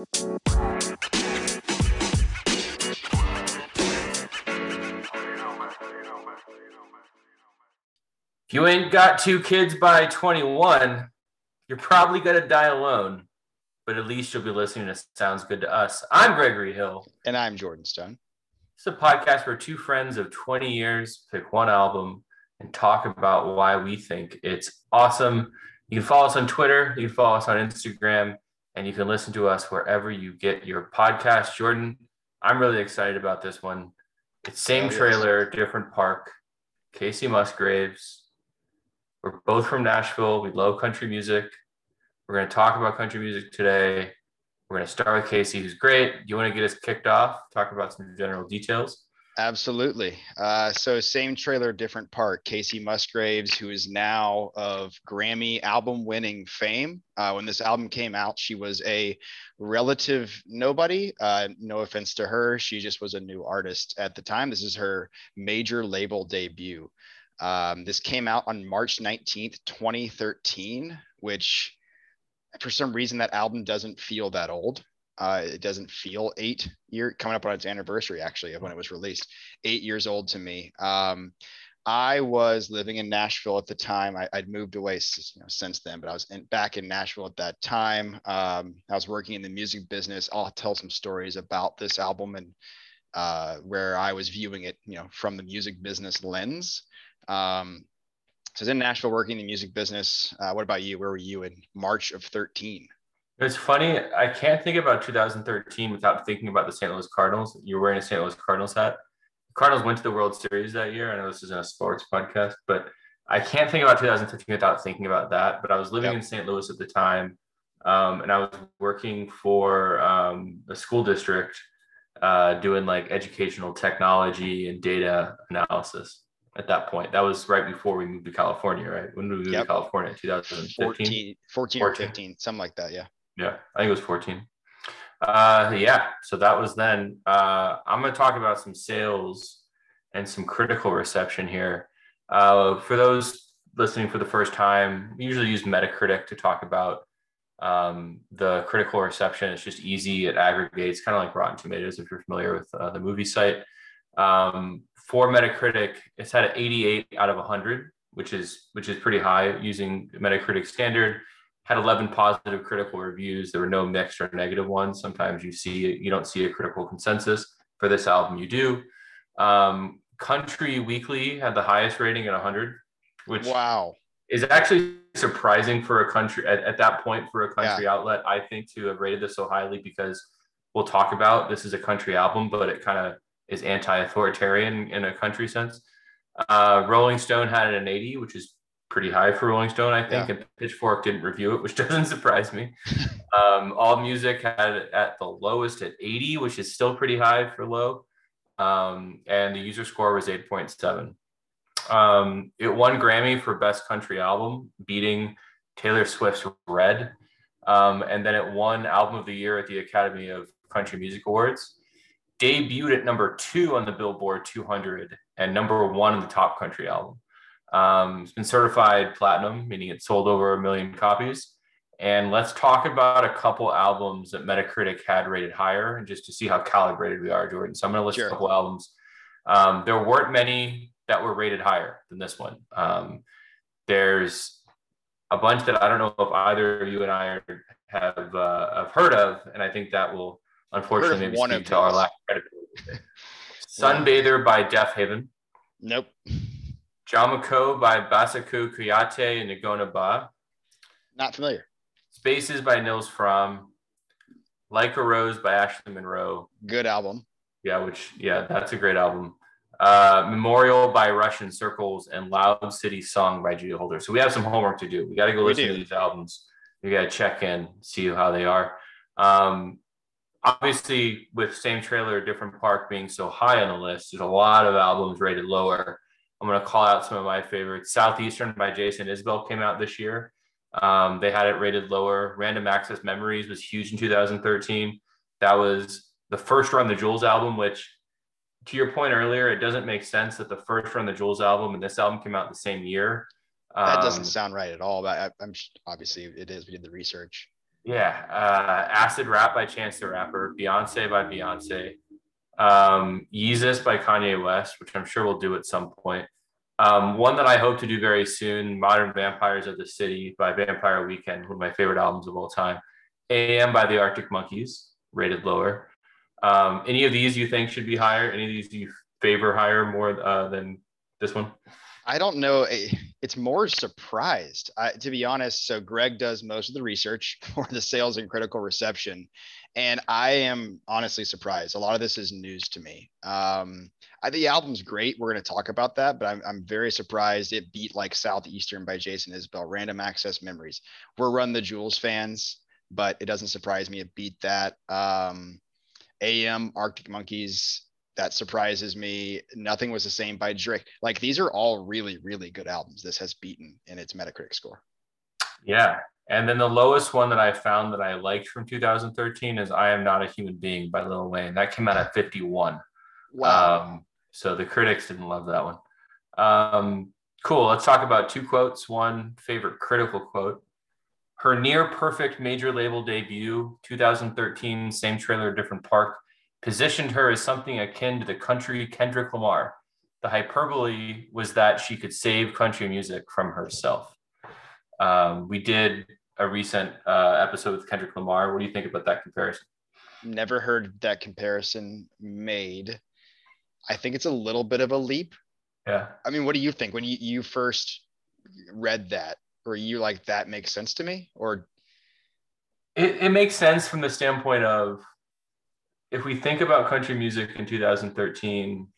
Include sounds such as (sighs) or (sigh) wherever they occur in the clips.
If you ain't got two kids by 21, you're probably going to die alone, but at least you'll be listening to Sounds Good to Us. I'm Gregory Hill. And I'm Jordan Stone. It's a podcast where two friends of 20 years pick one album and talk about why we think it's awesome. You can follow us on Twitter, you can follow us on Instagram, and you can listen to us wherever you get your podcast. Jordan, I'm really excited about this one. It's same trailer, different park. Kacey Musgraves, we're both from Nashville. We love country music. We're going to talk about country music today. We're going to start with Kacey, who's great. Do You want to get us kicked off? Talk about some general details. Absolutely. Uh, so, same trailer, different park. Kacey Musgraves, who is now of Grammy album winning fame. Uh, when this album came out, she was a relative nobody. Uh, no offense to her. She just was a new artist at the time. This is her major label debut. Um, this came out on March 19th, 2013, which for some reason that album doesn't feel that old. Uh, it doesn't feel eight year coming up on its anniversary actually of when it was released. Eight years old to me. Um, I was living in Nashville at the time. I, would moved away you know, since then, but I was in, back in Nashville at that time. Um, I was working in the music business. I'll tell some stories about this album and uh, where I was viewing it, you know, from the music business lens. Um, so I was in Nashville working in the music business. Uh, what about you? Where were you in March of 13? It's funny. I can't think about 2013 without thinking about the St. Louis Cardinals. You're wearing a St. Louis Cardinals hat. The Cardinals went to the World Series that year. I know this isn't a sports podcast, but I can't think about 2013 without thinking about that. But I was living yep. in St. Louis at the time, um, and I was working for um, a school district uh, doing like educational technology and data analysis at that point. That was right before we moved to California, right? When did we move yep. to California? 2015? 14, 14, 14, or 15, something like that. Yeah. Yeah. I think it was 14. Uh, yeah. So that was then. Uh, I'm going to talk about some sales and some critical reception here. Uh, for those listening for the first time, we usually use Metacritic to talk about um, the critical reception. It's just easy. It aggregates, kind of like Rotten Tomatoes, if you're familiar with uh, the movie site. Um, for Metacritic, it's had an 88 out of 100, which is which is pretty high using Metacritic standard. Had 11 positive critical reviews. There were no mixed or negative ones. Sometimes you see you don't see a critical consensus. For this album, you do. Um, Country Weekly had the highest rating at 100, which wow is actually surprising for a country at, at that point for a country yeah. outlet. I think to have rated this so highly because we'll talk about this is a country album, but it kind of is anti-authoritarian in a country sense. Uh, Rolling Stone had it an 80, which is pretty high for Rolling Stone, I think. Yeah. And Pitchfork didn't review it, which (laughs) doesn't surprise me. um, All Music had it at the lowest at 80, which is still pretty high for low. Um, and the user score was 8.7. Um, it won Grammy for Best Country Album, beating Taylor Swift's Red. Um, and then it won Album of the Year at the Academy of Country Music Awards debuted at number two on the Billboard 200 and number one in the top country album. Um, it's been certified platinum, meaning it sold over a million copies. And let's talk about a couple albums that Metacritic had rated higher, and just to see how calibrated we are, Jordan. So I'm going to list sure. a couple albums. Um, there weren't many that were rated higher than this one. Um, there's a bunch that I don't know if either of you and I have uh, have heard of, and I think that will Unfortunately, maybe speak to our lack of credibility. (laughs) Sunbather by Deafheaven. Nope. Jama Ko by Bassekou Kouyate and Ngoni Ba. Not familiar. Spaces by Nils Frahm. Like a Rose by Ashley Monroe. Good album. Yeah, which yeah, that's a great album. Uh, Memorial by Russian Circles and Loud City Song by Julia Holter. So we have some homework to do. We got to go listen to these albums. We got to check in, see how they are. Um, obviously with same trailer different park being so high on the list there's a lot of albums rated lower i'm going to call out some of my favorites. Southeastern by jason isbell came out this year. Um, they had it rated lower. Random access memories was huge in 2013 that was the first run the jewels album which to your point earlier it doesn't make sense that the first run the jewels album and this album came out the same year. That doesn't um, sound right at all but I, i'm obviously it is we did the research. Yeah, uh, Acid Rap by Chance the Rapper, Beyonce by Beyonce, um, Yeezus by Kanye West, which I'm sure we'll do at some point. Um, one that I hope to do very soon, Modern Vampires of the City by Vampire Weekend, one of my favorite albums of all time. AM by the Arctic Monkeys, rated lower. Um, any of these you think should be higher? Any of these you favor higher more uh, than this one? I don't know. It's more surprised, to be honest. So Greg does most of the research (laughs) for the sales and critical reception, and I am honestly surprised. A lot of this is news to me. Um, I the album's great. We're going to talk about that, but I'm, I'm very surprised it beat like Southeastern by Jason Isbell, Random Access Memories. We're Run the Jewels fans, but it doesn't surprise me it beat that. Um, AM Arctic Monkeys that surprises me. Nothing was the same by Drake. Like these are all really, really good albums. This has beaten in its Metacritic score. Yeah. And then the lowest one that I found that I liked from 2013 is I Am Not a Human Being by Lil Wayne. That came out at 51. Wow. Um, so the critics didn't love that one. Um, cool. Let's talk about two quotes. One favorite critical quote. Her near perfect major label debut, 2013, same trailer, different park positioned her as something akin to the country Kendrick Lamar. The hyperbole was that she could save country music from herself. Um, we did a recent uh, episode with Kendrick Lamar. What do you think about that comparison? Never heard that comparison made. I think it's a little bit of a leap. Yeah. I mean, what do you think when you, you first read that? Or you like that makes sense to me? Or it, it makes sense from the standpoint of if we think about country music in 2013,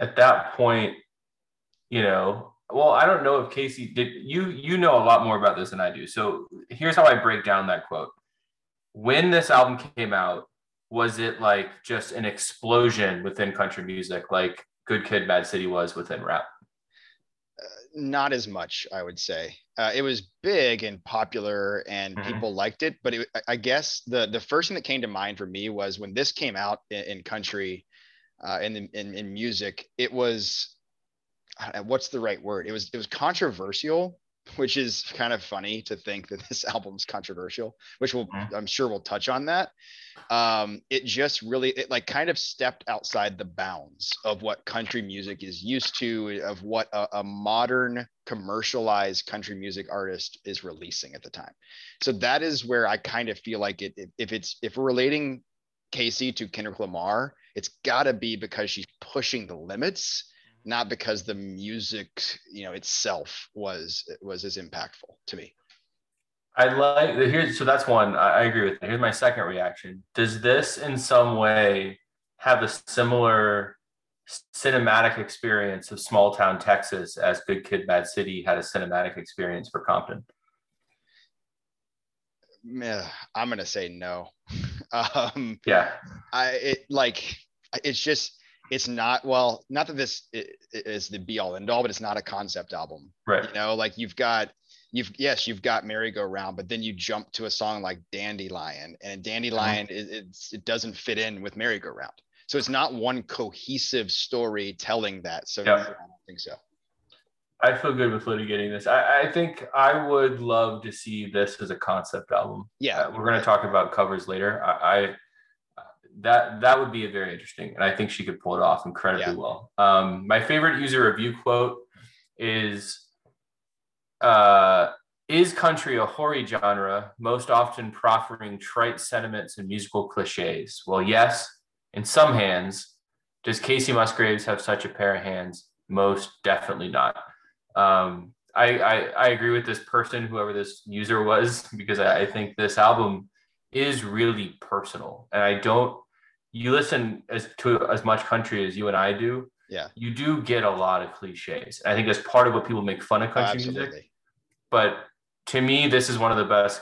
at that point, you know, well, I don't know if Kacey did you you know a lot more about this than I do. So here's how I break down that quote. When this album came out, was it like just an explosion within country music, like Good Kid, Mad City was within rap? not as much, I would say. Uh, it was big and popular, and mm-hmm. people liked it. But it, I guess the the first thing that came to mind for me was when this came out in, in country, uh, in, in in music. It was what's the right word? It was it was controversial which is kind of funny to think that this (laughs) album's controversial, which we'll, mm-hmm. I'm sure we'll touch on that. Um, it just really, it like kind of stepped outside the bounds of what country music is used to, of what a, a modern commercialized country music artist is releasing at the time. So that is where I kind of feel like it, if it's, if we're relating Kacey to Kendrick Lamar, it's got to be because she's pushing the limits not because the music you know itself was was as impactful to me. I like here's so that's one i, agree with that. Here's my second reaction. Does this in some way have a similar cinematic experience of small town texas as good kid bad city had a cinematic experience for compton? Yeah, i'm gonna say no. (laughs) Um yeah. I it like it's just it's not well not that this is the be all end all but it's not a concept album. Right. You know like you've got you've yes you've got merry-go-round but then you jump to a song like dandelion and dandelion mm-hmm. it, it's, it doesn't fit in with merry-go-round. So it's not one cohesive story telling that. So yeah. i don't think so. I feel good with litigating this. I, I think i would love to see this as a concept album. Yeah. Uh, we're going to talk about covers later. I, I that that would be a very interesting, and I think she could pull it off incredibly yeah. well. Um, my favorite user review quote is, uh, "Is country a hoary genre, most often proffering trite sentiments and musical cliches?" Well, yes, in some hands. Does Kacey Musgraves have such a pair of hands? Most definitely not. Um, I, I, I agree with this person, whoever this user was, (laughs) because I, I think this album is really personal, and I don't you listen as to as much country as you and I do, yeah, you do get a lot of cliches. I think that's part of what people make fun of country oh, music. But to me, this is one of the best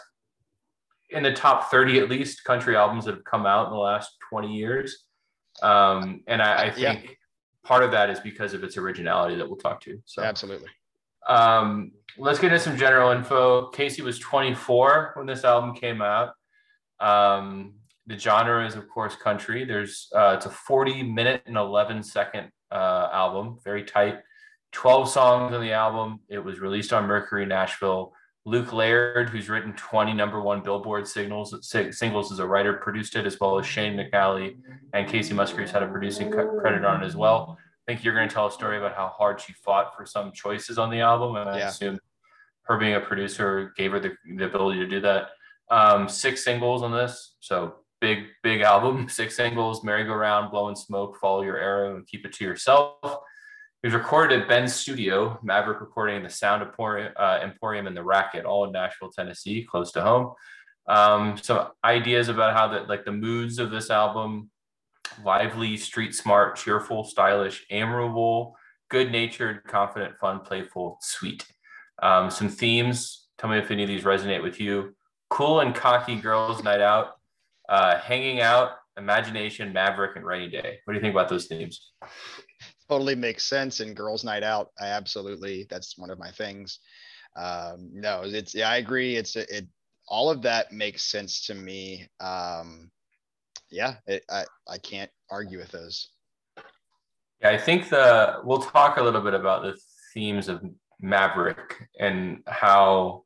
in the top 30 at least country albums that have come out in the last 20 years. Um, and I, I think yeah. part of that is because of its originality that we'll talk to. So absolutely. Um, let's get into some general info. Kacey was 24 when this album came out. Um, the genre is of course country. There's uh, it's a 40 minute and 11 second uh, album, very tight. 12 songs on the album. It was released on Mercury Nashville. Luke Laird, who's written 20 number one Billboard signals, singles as a writer, produced it, as well as Shane McAnally and Kacey Musgraves had a producing credit on it as well. I think you're going to tell a story about how hard she fought for some choices on the album, and yeah. I assume her being a producer gave her the, the ability to do that. Um, six singles on this, so big, big album. (laughs) Six singles: "Merry Go Round," "Blowing Smoke," "Follow Your Arrow," and "Keep It to Yourself." It was recorded at Ben's studio, Maverick Recording, the Sound Emporium, uh, Emporium and the Racket, all in Nashville, Tennessee, close to home. Um, some ideas about how that, like the moods of this album: lively, street smart, cheerful, stylish, amiable, good-natured, confident, fun, playful, sweet. Um, some themes. Tell me if any of these resonate with you. Cool and cocky girls' night out, uh, hanging out, imagination, maverick, and rainy day. What do you think about those themes? Totally makes sense. And girls' night out, I absolutely. That's one of my things. Um, no, it's yeah, I agree. It's it. All of that makes sense to me. Um, yeah, it, I I can't argue with those. Yeah, I think the we'll talk a little bit about the themes of Maverick and how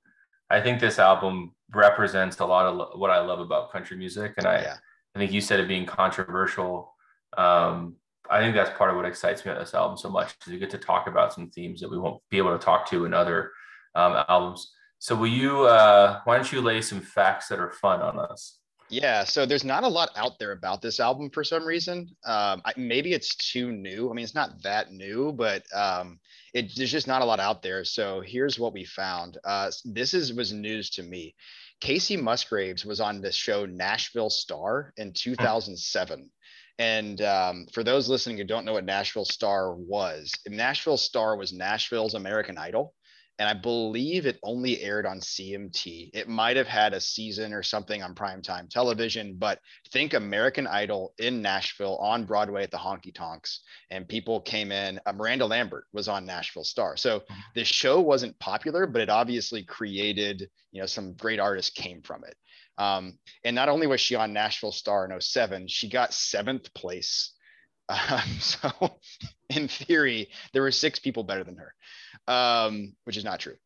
I think this album represents a lot of what I love about country music. And I, yeah. I think you said it being controversial. Um, I think that's part of what excites me about this album so much because we get to talk about some themes that we won't be able to talk to in other um, albums. So will you, uh, why don't you lay some facts that are fun on us? Yeah, so there's not a lot out there about this album for some reason. Um, I, maybe it's too new. I mean, it's not that new, but um, it, there's just not a lot out there. So here's what we found. Uh, this is was news to me. Kacey Musgraves was on the show Nashville Star in 2007. And um, for those listening who don't know what Nashville Star was, Nashville Star was Nashville's American Idol and I believe it only aired on CMT. It might have had a season or something on primetime television, but think American Idol in Nashville on Broadway at the Honky Tonks, and people came in. Uh, Miranda Lambert was on Nashville Star, so mm-hmm. the show wasn't popular, but it obviously created, you know, some great artists came from it. Um, and not only was she on Nashville Star in 07, she got seventh place. (laughs) Um, so, (laughs) in theory, there were six people better than her um, which is not true.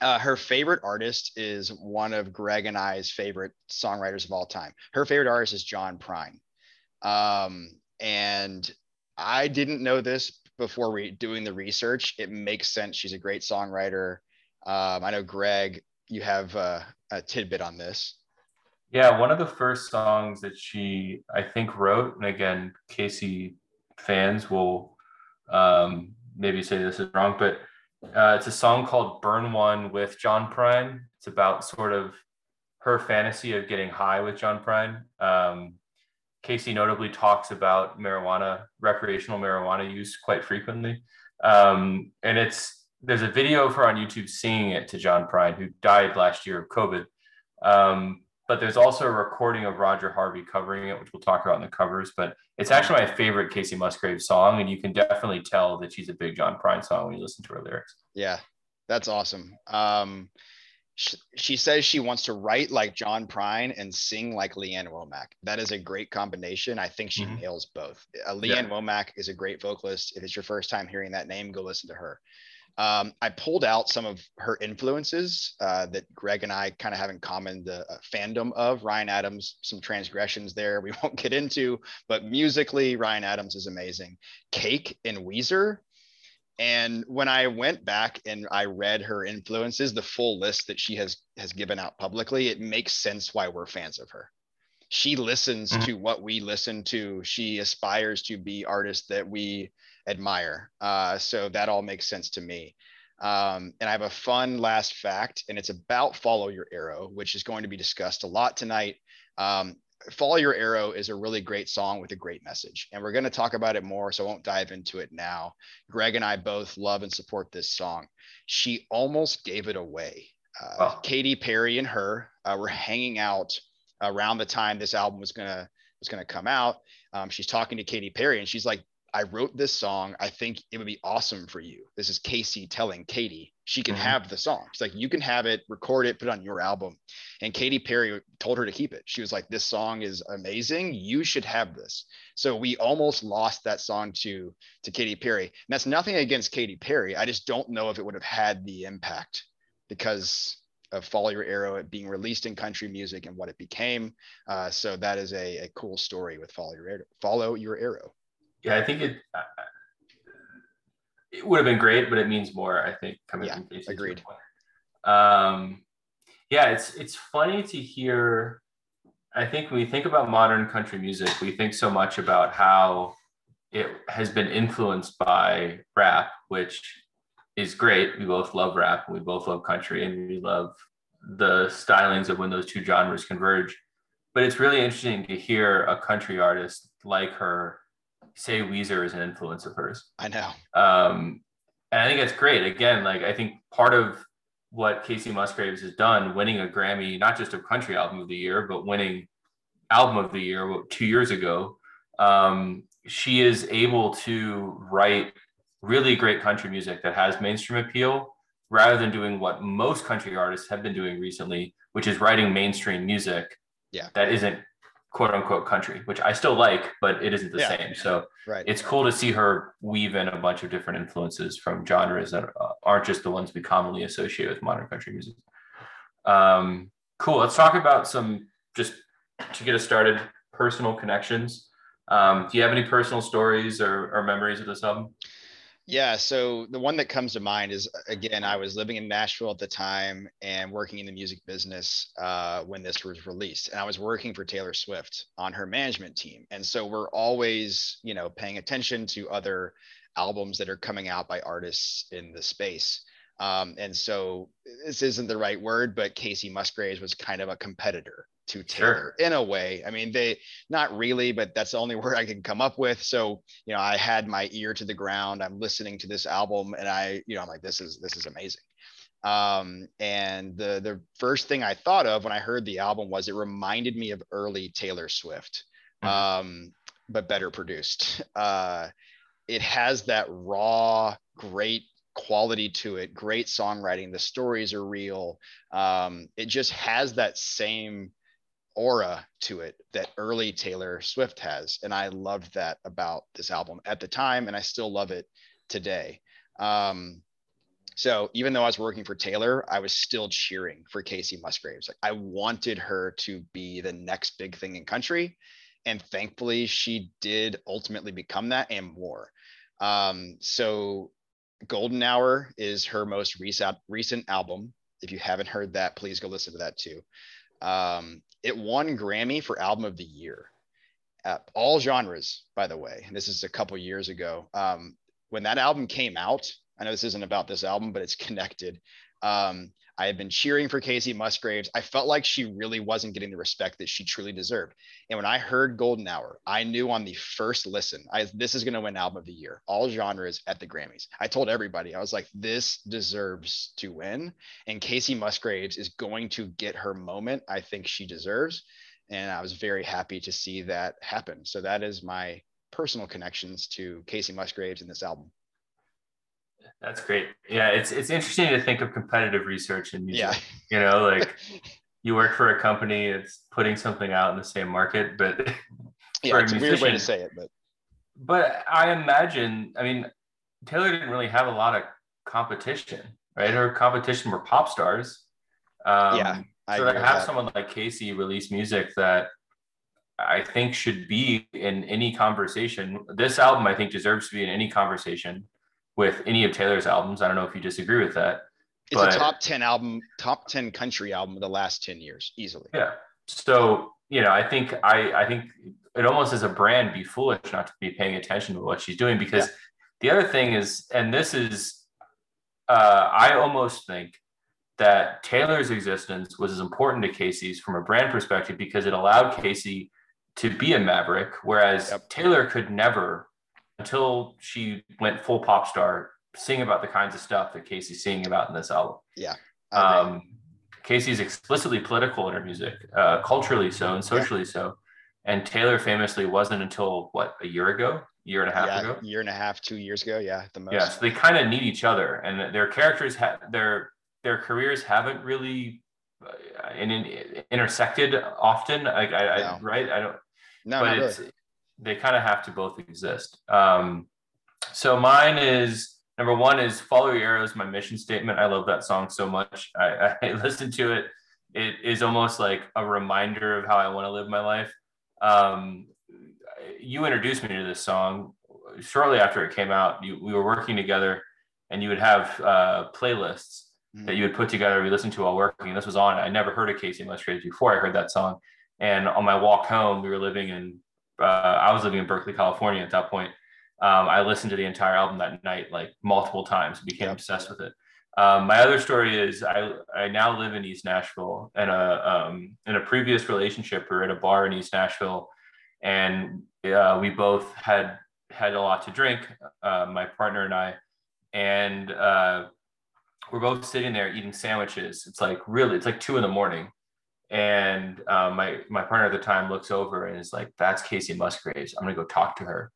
Uh, her favorite artist is one of Greg and I's favorite songwriters of all time. Her favorite artist is John Prine. Um, and I didn't know this before re- doing the research. It makes sense. She's a great songwriter. Um, I know Greg, you have a tidbit on this. Yeah, one of the first songs that she, I think, wrote, and again, Kacey fans will um, maybe say this is wrong, but uh, it's a song called Burn One with John Prine. It's about sort of her fantasy of getting high with John Prine. Um, Kacey notably talks about marijuana, recreational marijuana use quite frequently. Um, and it's there's a video of her on YouTube singing it to John Prine, who died last year of COVID. Um, but there's also a recording of Roger Harvey covering it, which we'll talk about in the covers. But it's actually my favorite Kacey Musgrave song, and you can definitely tell that she's a big John Prine song when you listen to her lyrics. Yeah, that's awesome. Um, she, she says she wants to write like John Prine and sing like Lee Ann Womack. That is a great combination. I think she mm-hmm. nails both. Uh, Lee Ann yeah. Womack is a great vocalist. If it's your first time hearing that name, go listen to her. Um, I pulled out some of her influences uh, that Greg and I kind of have in common the uh, fandom of Ryan Adams, some transgressions there we (laughs) won't get into, but musically, Ryan Adams is amazing. Cake and Weezer. And when I went back and I read her influences, the full list that she has has given out publicly, it makes sense why we're fans of her she listens mm-hmm. to what we listen to. She aspires to be artists that we admire. Uh, so that all makes sense to me. Um, and I have a fun last fact, and it's about Follow Your Arrow, which is going to be discussed a lot tonight. Um, Follow Your Arrow is a really great song with a great message, and we're going to talk about it more, so I won't dive into it now. Greg and I both love and support this song. She almost gave it away. Uh. Katy Perry and her uh, were hanging out around the time this album was gonna was gonna come out. Um, she's talking to Katy Perry, and she's like, I wrote this song. I think it would be awesome for you. This is Kacey telling Katy she can mm-hmm. have the song. She's like, you can have it, record it, put it on your album. And Katy Perry told her to keep it. She was like, this song is amazing. You should have this. So we almost lost that song to to Katy Perry. And that's nothing against Katy Perry. I just don't know if it would have had the impact because of Follow Your Arrow being released in country music and what it became. Uh, so that is a, a cool story with Follow Your Arrow. Follow Your Arrow. Yeah, I think it it would have been great, but it means more. I think coming yeah, from Kacey's agreed. Um, yeah, it's it's funny to hear. I think when we think about modern country music, we think so much about how it has been influenced by rap, which is great. We both love rap, and we both love country, and we love the stylings of when those two genres converge. But it's really interesting to hear a country artist like her say Weezer is an influence of hers. I know. Um, and I think that's great. Again, like I think part of what Kacey Musgraves has done, winning a Grammy, not just a country album of the year, but winning album of the year two years ago, um, she is able to write really great country music that has mainstream appeal rather than doing what most country artists have been doing recently, which is writing mainstream music yeah. that isn't quote unquote country, which I still like, but it isn't the yeah. same. So right. it's cool to see her weave in a bunch of different influences from genres that aren't just the ones we commonly associate with modern country music. Um, cool. Let's talk about some just to get us started personal connections. Um, do you have any personal stories or, or memories of this album? Yeah. So the one that comes to mind is again, I was living in Nashville at the time and working in the music business uh, when this was released. And I was working for Taylor Swift on her management team. And so we're always, you know, paying attention to other albums that are coming out by artists in the space. Um, and so this isn't the right word, but Kacey Musgraves was kind of a competitor to Taylor sure. in a way. I mean, they not really, but that's the only (laughs) word I can come up with. So, you know, I had my ear to the ground. I'm listening to this album and I, you know, I'm like, this is this is amazing. Um, and the the first thing I thought of when I heard the album was it reminded me of early Taylor Swift, mm-hmm. um, but better produced. (laughs) Uh, it has that raw, great quality to it, great songwriting. The stories are real. Um, it just has that same aura to it that early Taylor Swift has. And I loved that about this album at the time, and I still love it today. Um, so even though I was working for Taylor, I was still cheering for Kacey Musgraves. Like I wanted her to be the next big thing in country. And thankfully, she did ultimately become that and more. Um, so Golden Hour is her most recent recent album. If you haven't heard that, please go listen to that too. Um, it won Grammy for Album of the Year. Uh, all genres, by the way. This is a couple years ago. Um, when that album came out, I know this isn't about this album, but it's (laughs) connected. Um, I had been cheering for Kacey Musgraves. I felt like she really wasn't getting the respect that she truly deserved. And when I heard Golden Hour, I knew on the first listen, I, this is going to win Album of the Year, all genres at the Grammys. I told everybody, I was like, this deserves to win. And Kacey Musgraves is going to get her moment I think she deserves. And I was very happy to see that happen. So that is my personal connections to Kacey Musgraves in this album. That's great. Yeah, it's it's interesting to think of competitive research in music. Yeah. You know, like (laughs) you work for a company, it's putting something out in the same market, but (laughs) yeah, it's a, a weird way to say it, but but I imagine, I mean, Taylor didn't really have a lot of competition, right? Her competition were pop stars. Um, yeah. I so to have that. someone like Kacey release music that I think should be in any conversation. This album, I think, deserves to be in any conversation with any of Taylor's albums. I don't know if you disagree with that. It's but, a top 10 album, top 10 country album of the last 10 years, easily. Yeah. So, you know, I think I I think it almost as a brand be foolish not to be paying attention to what she's doing because yeah. the other thing is, and this is uh, I almost think that Taylor's existence was as important to Kacey's from a brand perspective because it allowed Kacey to be a maverick, whereas yep. Taylor could never until she went full pop star, sing about the kinds of stuff that Kacey's singing about in this album. Yeah. Um, Kacey's explicitly political in her music, uh, culturally so and socially yeah. so. And Taylor famously wasn't until what a year ago, year and a half yeah, ago, year and a half, two years ago. Yeah, the most. Yeah, so they kind of need each other, and their characters have their their careers haven't really uh, in, in, intersected often. I, I, no. I, right? I don't. No, but it's really they kind of have to both exist. Um, so mine is number one is follow your arrows my mission statement. I love that song so much. I, (laughs) I listen to it. It is almost like a reminder of how i want to live my life. Um, you introduced me to this song shortly after it came out. You, we were working together and you would have uh, playlists mm-hmm. that you would put together we listened to while working. This was on i never heard of kacey musgraves before i heard that song. And on my walk home we were living in uh, i was living in berkeley california at that point um, I listened to the entire album that night like multiple times, became yep. obsessed with it. Um, my other story is I, I now live in East Nashville and a, um, in a previous relationship we are at a bar in East Nashville and uh, we both had had a lot to drink, uh, my partner and I, and uh, we're both sitting there eating sandwiches. It's like really, it's like two in the morning. And uh, my my partner at the time looks over and is like, "That's Kacey Musgraves. I'm gonna go talk to her."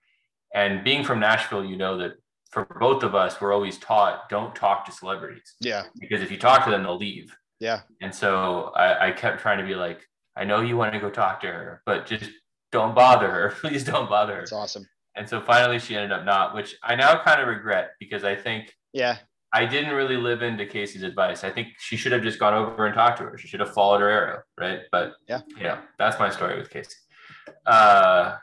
And being from Nashville, you know that for both of us, we're always taught don't talk to celebrities. Yeah. Because if you talk to them, they'll leave. Yeah. And so I, I kept trying to be like, I know you want to go talk to her, but just don't bother her. (laughs) Please don't bother her. That's awesome. And so finally she ended up not, which I now kind of regret because I think yeah, I didn't really live into Kacey's advice. I think she should have just gone over and talked to her. She should have followed her arrow, right? But yeah, yeah, that's my story with Kacey. Uh,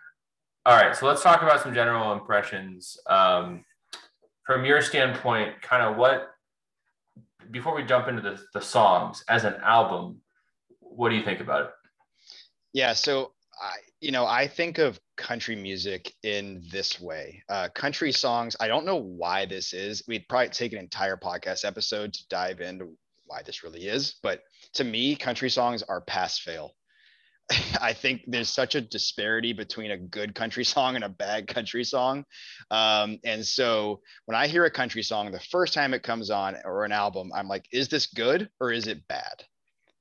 all right, so let's talk about some general impressions. Um, from your standpoint, kind of what, before we jump into the, the songs as an album, what do you think about it? Yeah, so I, you know, I think of country music in this way. Uh, country songs, I don't know why this is. We'd probably take an entire podcast episode to dive into why this really is. But to me, country songs are pass fail. (laughs) I think there's such a disparity between a good country (laughs) song and a bad country song. Um, and so when I hear a country song, the first time it comes on or an album, I'm like, is this good or is it bad?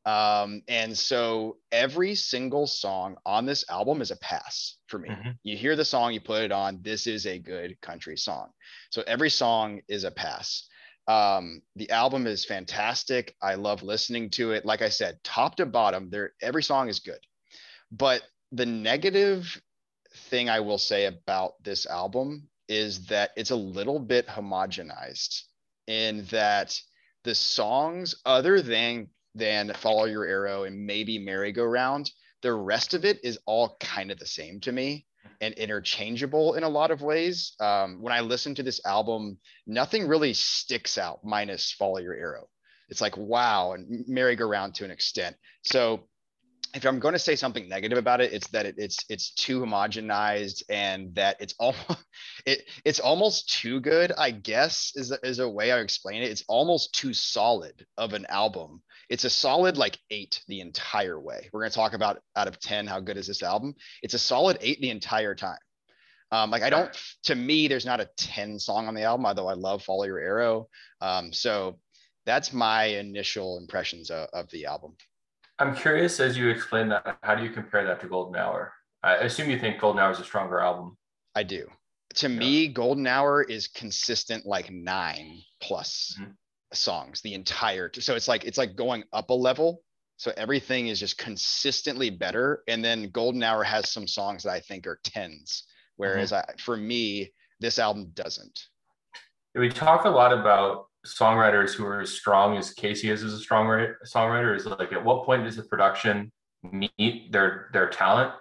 Um, and so every single song on this album is a pass for me. Mm-hmm. You hear the song, you put it on, this is a good country song. So every song is a pass. Um, the album is fantastic. I love listening to it. Like I said, top to bottom, there every song is good. But the negative thing I will say about this album is that it's a little bit homogenized in that the songs, other than than Follow Your Arrow and maybe Merry Go Round, the rest of it is all kind of the same to me and interchangeable in a lot of ways. Um, when I listen to this album, nothing really sticks out minus Follow Your Arrow. It's like wow, and Merry Go Round to an extent. So if I'm going to say something negative about it, it's that it, it's it's too homogenized and that it's (laughs) almost it it's almost too good. I guess is is a way I explain it. It's almost too solid of an album. It's a solid like eight the entire way. We're going to talk about out of ten how good is this album. It's a solid eight the entire time. Um, like I don't, to me, there's not a 10 song on the album, although I love Follow Your Arrow. Um, so that's my initial impressions of, of the album. I'm curious as you explain that, how do you compare that to Golden Hour? I assume you think Golden Hour is a stronger album. I do. To yeah. me, Golden Hour is consistent like nine plus mm-hmm. Songs the entire. So it's like it's like going up a level. So everything is just consistently better. And then Golden Hour has some songs that I think are tens, whereas mm-hmm. I, for me, this album doesn't. We talk a lot about songwriters who are as strong as kacey is as a strong songwriter is like at what point does the production meet their their talent?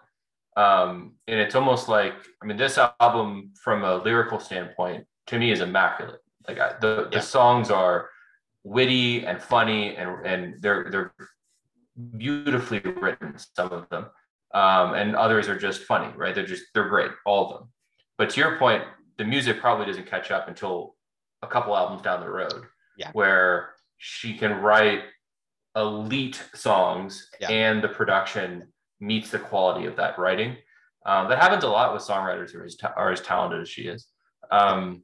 Um, and it's almost like I mean this album from a lyrical standpoint to me is immaculate. Like I, the yeah. the songs are witty and funny and and they're they're beautifully written some of them um, and others are just funny right they're just they're great all of them but to your point the music probably doesn't catch up until a couple albums down the road yeah. where she can write elite songs yeah. and the production meets the quality of that writing. Um, that happens a lot with songwriters who are as, ta- are as talented as she is. Um,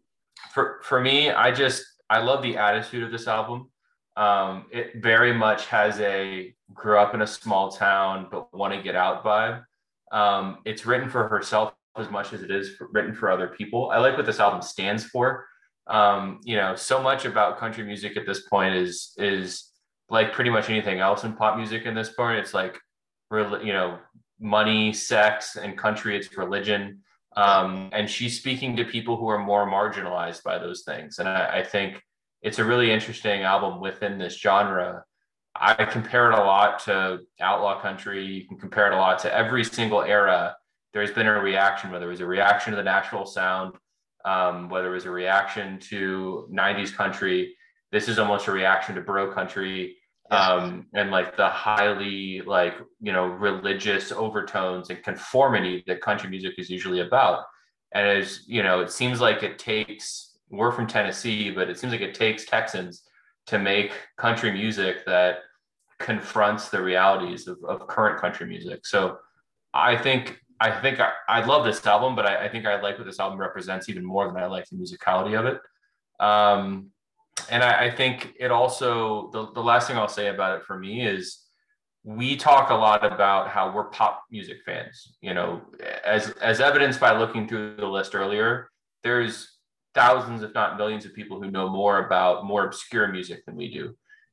for, for me, I just, I love the attitude of this album. Um, it very much has a grew up in a small town, but want to get out vibe. Um, it's written for herself as much as it is for, written for other people. I like what this album stands for um, you know, so much about country music at this point is is like pretty much anything else in pop music in this point. It's like, you know, money, sex, and country. It's religion. Um, and she's speaking to people who are more marginalized by those things. And I, I think it's a really interesting album within this genre. I compare it a lot to Outlaw Country. You can compare it a lot to every single era. There's been a reaction, whether it was a reaction to the Nashville sound, um, whether it was a reaction to 90s country. This is almost a reaction to bro country um, and like the highly like you know religious overtones and conformity that country music is usually about. And as you know it seems like it takes we're from tennessee but it seems like it takes texans to make country music that confronts the realities of, of current country music. So i think i think i, I love this album but I, I think i like what this album represents even more than i like the musicality of it. Um, and I, I, think it also the, the last thing I'll say about it for me is we talk a lot about how we're pop music fans. You know, as as evidenced by looking through the list earlier, there's thousands, if not millions, of people who know more about more obscure music than we do,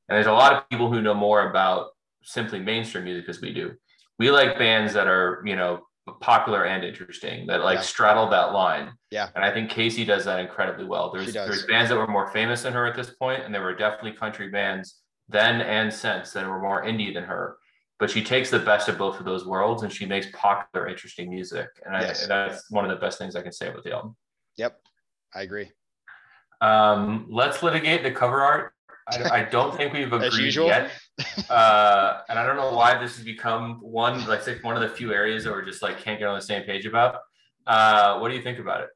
and there's a lot of people who know more about simply mainstream music as we do. We like bands that are, you know, popular and interesting that like yeah. straddle that line. Yeah. And I think Kacey does that incredibly well. There's there's bands that were more famous than her at this point, and there were definitely country bands then and since that were more indie than her. But she takes the best of both of those worlds and she makes popular, interesting music. And yes. I, that's one of the best things I can say about the album. Yep. I agree. Um, let's litigate the cover art. I, I don't think we've agreed yet. Uh, and I don't know why this has become one like one of the few areas that we're just like can't get on the same page about. Uh, what do you think about it?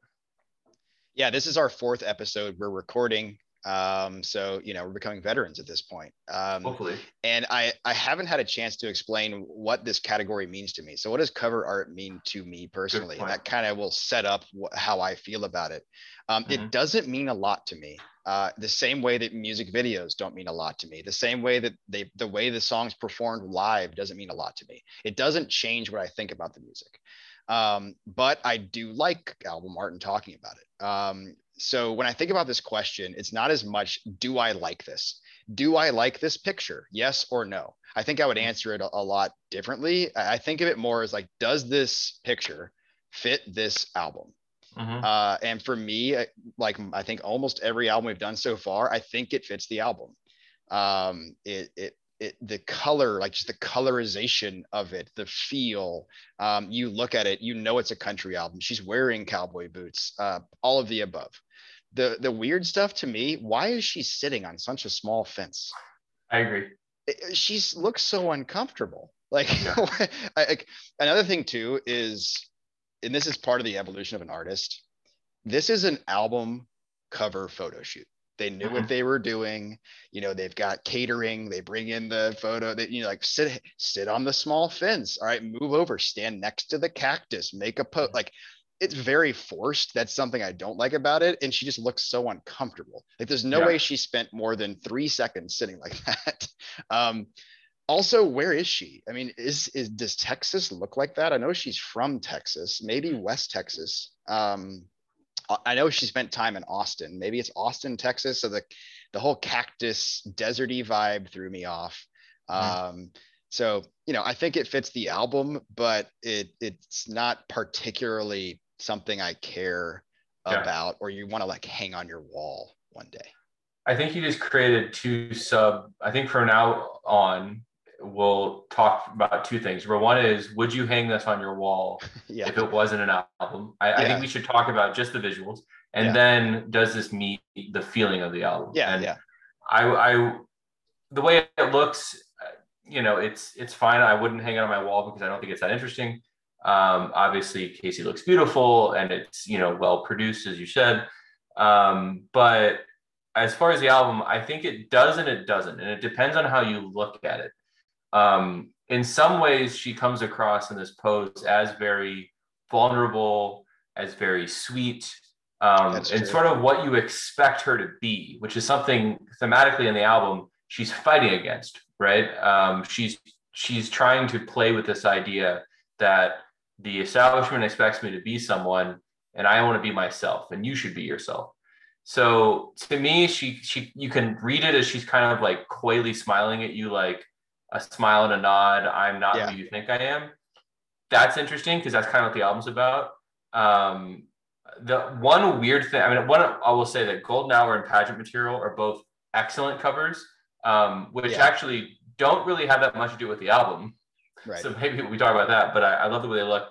Yeah, this is our fourth episode we're recording. Um, so you know we're becoming veterans at this point. Um, Hopefully. And I I haven't had a chance to explain what this category means to me. So what does cover art mean to me personally? And that kind of will set up wh- how I feel about it. Um, mm-hmm. It doesn't mean a lot to me. Uh, the same way that music videos don't mean a lot to me. The same way that they, the way the songs performed live doesn't mean a lot to me. It doesn't change what I think about the music. Um, but I do like album art and talking about it. Um, so when I think about this question, it's not as much, do I like this? Do I like this picture? Yes or no? I think I would answer it a, a lot differently. I think of it more as like, does this picture fit this album? Mm-hmm. Uh, and for me, like I think almost every album we've done so far, I think it fits the album. Um, it, it, it, the color, like just the colorization of it, the feel. Um, you look at it, you know it's a country album. She's wearing cowboy boots, uh, all of the above. The the weird stuff to me, why is she sitting on such a small fence? I agree. She looks so uncomfortable. (laughs) Like. (laughs) I, another thing too is and this is part of the evolution of an artist. This is an album cover photo shoot. They knew mm-hmm. what they were doing. You know, they've got catering. They bring in the photo. That you know, like sit sit on the small fence. All right, move over. Stand next to the cactus. Make a post. Like it's very forced. That's something I don't like about it. And she just looks so uncomfortable. Like there's no yeah. way she spent more than three seconds sitting like (laughs) that. Um, also where is she i mean is is does texas look like that i know she's from texas maybe west texas um i know she spent time in austin maybe it's austin texas so the the whole cactus deserty vibe threw me off mm. um so you know i think it fits the album but it it's not particularly something i care yeah. about or you want to like hang on your wall one day I think you just created two sub. I think from now on, we'll talk about two things. Where one is, would you hang this on your wall (laughs) yeah. if it wasn't an album? I, yeah. I, think we should talk about just the visuals, and yeah. then does this meet the feeling of the album? Yeah, and yeah. I, I, the way it looks, uh, you know, it's it's fine. I wouldn't hang it on my wall because I don't think it's that interesting. Um, obviously, Kacey looks beautiful, and it's you know well produced, as you said. Um, but as far as the album, I think it does and it doesn't, and it depends on how you look at it. Um, in some ways she comes across in this pose as very vulnerable as very sweet um, and sort of what you expect her to be which is something thematically in the album she's fighting against right? Um, she's she's trying to play with this idea that the establishment expects me to be someone and i want to be myself and you should be yourself so to me she she you can read it as she's kind of like coyly smiling at you like a smile and a nod. I'm not yeah. who you think I am. That's interesting because that's kind of what the album's about. Um, the one weird thing, I mean, one I will say that Golden Hour and Pageant Material are both excellent covers, um, which yeah. actually don't really have that much to do with the album. Right. So maybe we talk about that, but I, I love the way they look.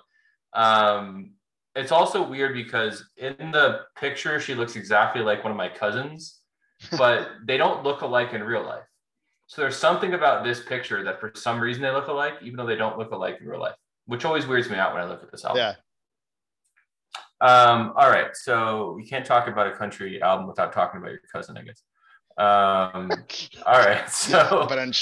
Um, it's also weird because in the picture she looks exactly like one of my cousins, (laughs) but they don't look alike in real life. So there's something about this picture that for some reason they look alike, even though they don't look alike in real life, which always weirds me out when I look at this album. Yeah. Um, all right. So we can't talk about a country album without talking about your cousin, I guess. Um, (laughs) all right. So but then, uh,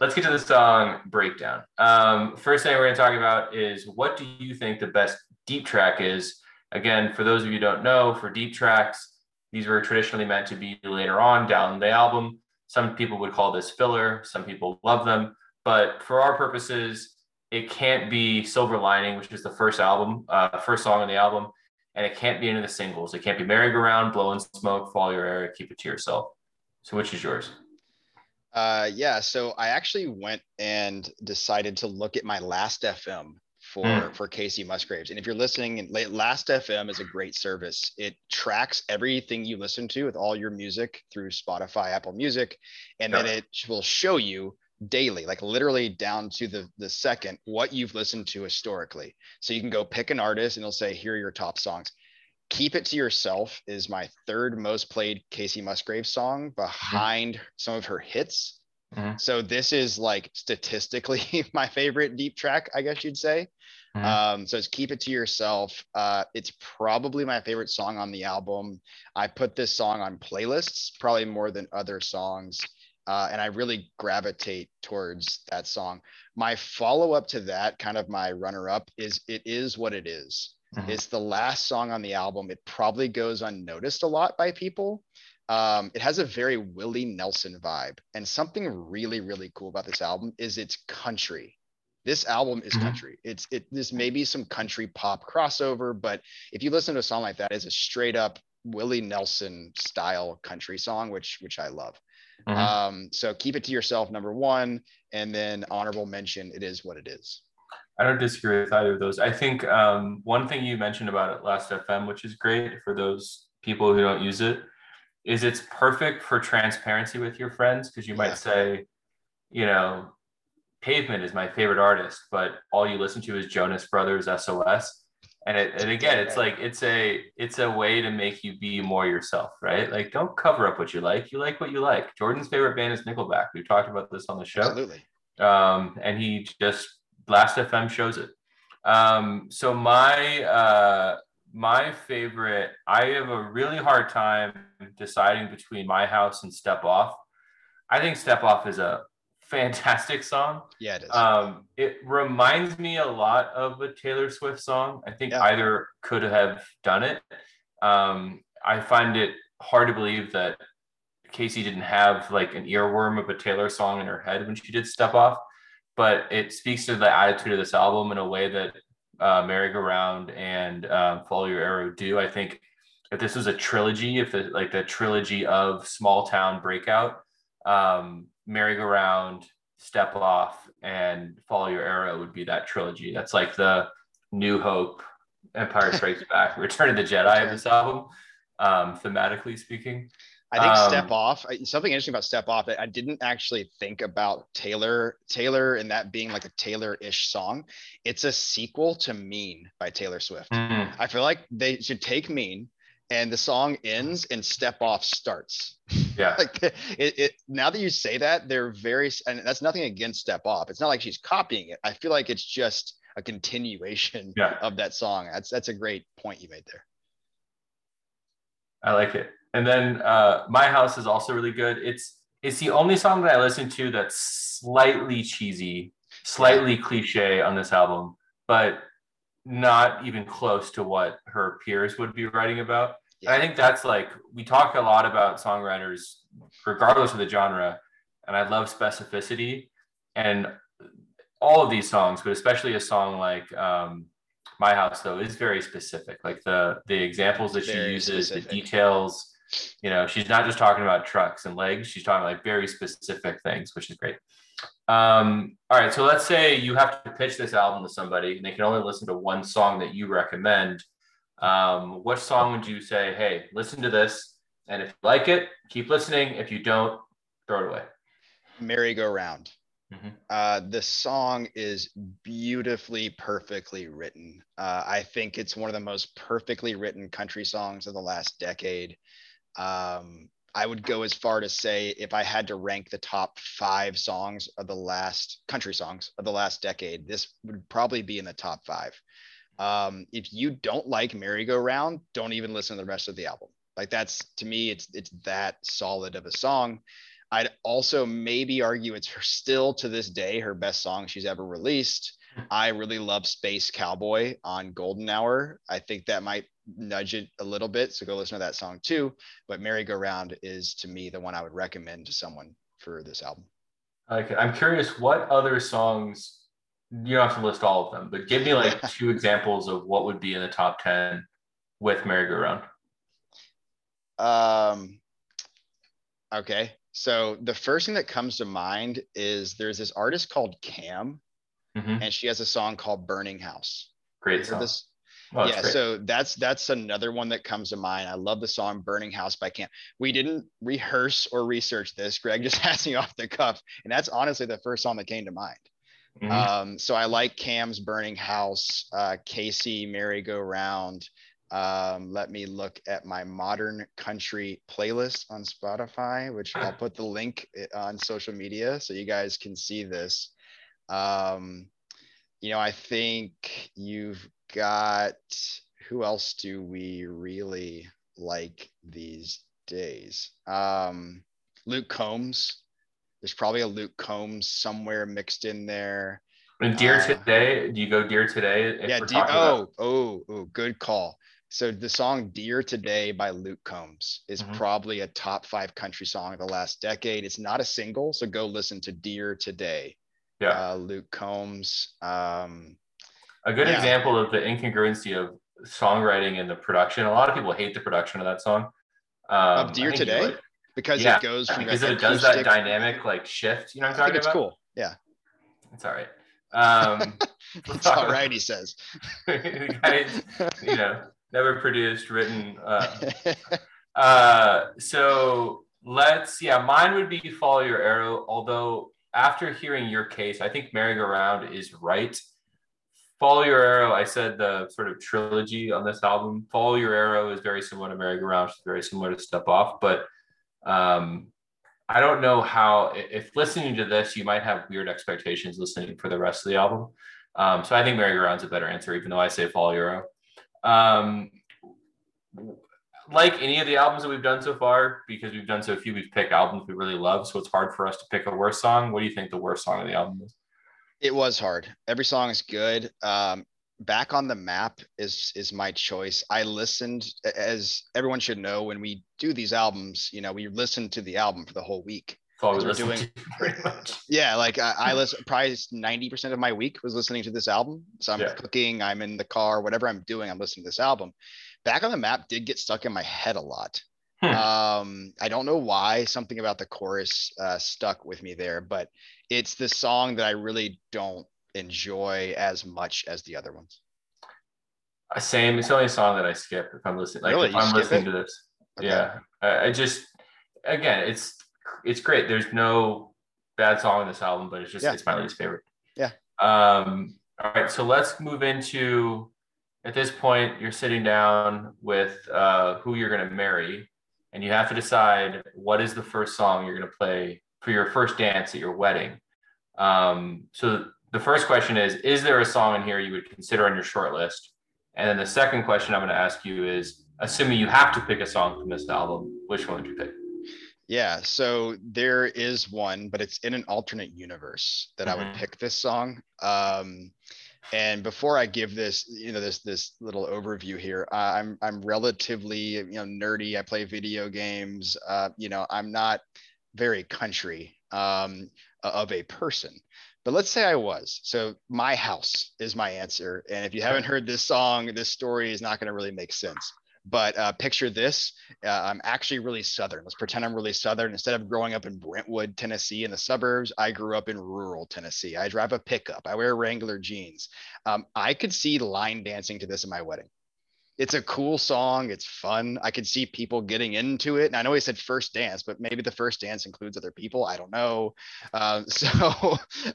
let's get to the song breakdown. Um, first thing we're going to talk about is what do you think the best deep track is? Again, for those of you don't know, for deep tracks, these were traditionally meant to be later on down the album. Some people would call this filler, some people love them. But for our purposes, it can't be Silver Lining, which is the first album, uh, first song on the album, and it can't be any of the singles. It can't be Merry Go Round, Blowing Smoke, Follow Your Arrow, Keep It to Yourself. So, which is yours? Uh, yeah, so I actually went and decided to look at my last FM for mm. for Kacey Musgraves. And if you're listening, Last FM is a great service. It tracks everything you listen to with all your music through Spotify, Apple Music, and then it will show you daily, like literally down to the the second, what you've listened to historically. So you can go pick an artist and it'll say, here are your top songs. Keep It to Yourself is my third most played Kacey Musgrave song behind mm-hmm. some of her hits. Mm-hmm. So this is like statistically (laughs) my favorite deep track, I guess you'd say. Mm-hmm. Um, so it's keep it to yourself. Uh, it's probably my favorite song on the album. I put this song on playlists probably more than other songs. Uh, and I really gravitate towards that song. My follow up to that, kind of my runner up, is It Is What It Is. Mm-hmm. It's the last song on the album. It probably goes unnoticed a lot by people. Um, it has a very Willie Nelson vibe. And something really, really cool about this album is it's country. This album is mm-hmm. country. It's it this may be some country pop crossover, but if you listen to a song like that, it's a straight up Willie Nelson style country song, which which I love. Mm-hmm. Um, so keep it to yourself, number one, and then honorable mention. It is what it is. I don't disagree with either of those. I think um, one thing you mentioned about it last FM, which is great for those people who don't use it, is it's perfect for transparency with your friends because you might yeah. say, you know, Pavement is my favorite artist, but all you listen to is Jonas Brothers SOS. And it, and again, it's like it's a it's a way to make you be more yourself, right? Like don't cover up what you like. You like what you like. Jordan's favorite band is Nickelback. We talked about this on the show. Absolutely. Um, and he just Last FM shows it. Um, so my uh, my favorite, I have a really hard time deciding between My House and Step Off. I think Step Off is a fantastic song. Yeah, it is. Um, it reminds me a lot of a Taylor Swift song. I think yeah. either could have done it. Um, I find it hard to believe that Kacey didn't have like an earworm of a Taylor song in her head when she did Step Off, but it speaks to the attitude of this album in a way that uh, Merry Go Round and um, Follow Your Arrow do. I think if this was a trilogy, if it, like the trilogy of Small Town Breakout, um, Merry Go Round, Step Off, and Follow Your Arrow would be that trilogy. That's like the New Hope, Empire Strikes Back, (laughs) Return of the Jedi of this album, um, thematically speaking. I think um, Step Off. Something interesting about Step Off that I didn't actually think about Taylor. Taylor and that being like a Taylor-ish song. It's a sequel to Mean by Taylor Swift. Mm-hmm. I feel like they should take Mean and the song ends and Step Off starts. Yeah. (laughs) like it, it. Now that you say that, they're very, and that's nothing against Step Off. It's not like she's copying it. I feel like it's just a continuation yeah. of that song. That's that's a great point you made there. I like it. And then uh, My House is also really good. It's it's the only song that I listen to that's slightly cheesy, slightly cliche on this album, but not even close to what her peers would be writing about. Yeah. I think that's like we talk a lot about songwriters, regardless of the genre, and I love specificity. And all of these songs, but especially a song like um, "My House," though, is very specific. Like the the examples that very she uses, specific. the details you know she's not just talking about trucks and legs she's talking like very specific things which is great Um, all right, so let's say you have to pitch this album to somebody and they can only listen to one song that you recommend. Um, what song would you say, hey, listen to this? And if you like it, keep listening. If you don't, throw it away. Merry-Go-Round. Mm-hmm. Uh, the song is beautifully, perfectly written. Uh, I think it's one of the most perfectly written country songs of the last decade. Um, I would go as far to say if I had to rank the top five songs of the last country songs of the last decade, this would probably be in the top five. Um, if you don't like Merry-Go-Round, don't even listen to the rest of the album. Like that's to me, it's it's that solid of a song. I'd also maybe argue it's her still to this day her best song she's ever released. I really love Space Cowboy on Golden Hour. I think that might nudge it a little bit. So go listen to that song too. But Merry-Go-Round is to me the one I would recommend to someone for this album. Okay. I'm curious what other songs you don't have to list all of them, but give me like (laughs) two examples of what would be in the top 10 with Merry-Go-Round. Um, okay. So the first thing that comes to mind is there's this artist called Cam, mm-hmm. and she has a song called Burning House. Great song. This? Oh, yeah, great. so that's that's another one that comes to mind. I love the song "Burning House" by Cam. We didn't rehearse or research this. Greg just (laughs) asked me off the cuff, and that's honestly the first song that came to mind. Mm-hmm. Um, so I like Cam's Burning House, uh, Kacey Merry-Go-Round. Um, let me look at my modern country playlist on Spotify, which I'll put the link eh, on social media so you guys can see this. Um, you know, I think you've got who else do we really like these days? Um, Luke Combs there's probably a Luke Combs somewhere mixed in there. And Dear uh, Today, do you go Dear Today? Yeah. Oh, oh, oh, good call. So the song Dear Today by Luke Combs is mm-hmm. probably a top five country song of the last decade. It's not a single, so go listen to Dear Today. Yeah. Uh, Luke Combs. Um, a good yeah. example of the incongruency of songwriting and the production. A lot of people hate the production of that song. Um, of Dear Today? because yeah, it goes from because it does that dynamic like shift. You know what I'm talking it's about? cool. Yeah, it's all right. Um, (laughs) it's (laughs) all right, he says. (laughs) guys, you know, never produced, written. Uh, uh, so let's, yeah, mine would be follow your arrow. Although after hearing your case, I think merry-go-round is right. Follow Your Arrow, I said the sort of trilogy on this album. Follow Your Arrow is very similar to Merry-Go-Round, it's very similar to Step Off, but um, I don't know how, if listening to this, you might have weird expectations listening for the rest of the album. Um, so I think Merry-Go-Round's a better answer, even though I say Follow Your Arrow. Um, like any of the albums that we've done so far, because we've done so few, we've picked albums we really love. So it's hard for us to pick a worst song. What do you think the worst song of the album is? It was hard. Every song is good. Um, back on the map is is my choice i listened as everyone should know when we do these albums you know we listen to the album for the whole week we're doing (laughs) pretty much yeah like i, I listen probably 90% of my week was listening to this album so i'm yeah. cooking i'm in the car whatever i'm doing i'm listening to this album back on the map did get stuck in my head a lot hmm. um i don't know why something about the chorus uh, stuck with me there but it's the song that i really don't enjoy as much as the other ones? Uh, same. It's the only song that I skip if I'm listening. Like really? if I'm listening it? to this. Okay. Yeah. I, I, just again, it's it's great. There's no bad song on this album, but it's just yeah. it's my least favorite. Yeah. Um. All right. So let's move into. At this point, you're sitting down with uh, who you're going to marry, and you have to decide what is the first song you're going to play for your first dance at your wedding. Um, so the first question is Is there a song in here you would consider on your short list? And then the second question I'm going to ask you is assuming you have to pick a song from this album, which one would you pick? Yeah, so there is one, but it's in an alternate universe that. I would mm-hmm. pick this song. Um, and before I give this, you know, this this little overview here, uh, I'm I'm relatively you know nerdy. I play video games. Uh, you know, I'm not very country um, of a person. But let's say I was. So my house is my answer. And if you haven't heard this song, this story is not going to really make sense. But uh, picture this: uh, I'm actually really southern. Let's pretend I'm really southern. Instead of growing up in Brentwood, Tennessee, in the suburbs, I grew up in rural Tennessee. I drive a pickup. I wear Wrangler jeans. Um, I could see line dancing to this in my wedding it's a cool song. It's fun. I could see people getting into it. And I know he said first dance, but maybe the first dance includes other people. I don't know. Um, (laughs) so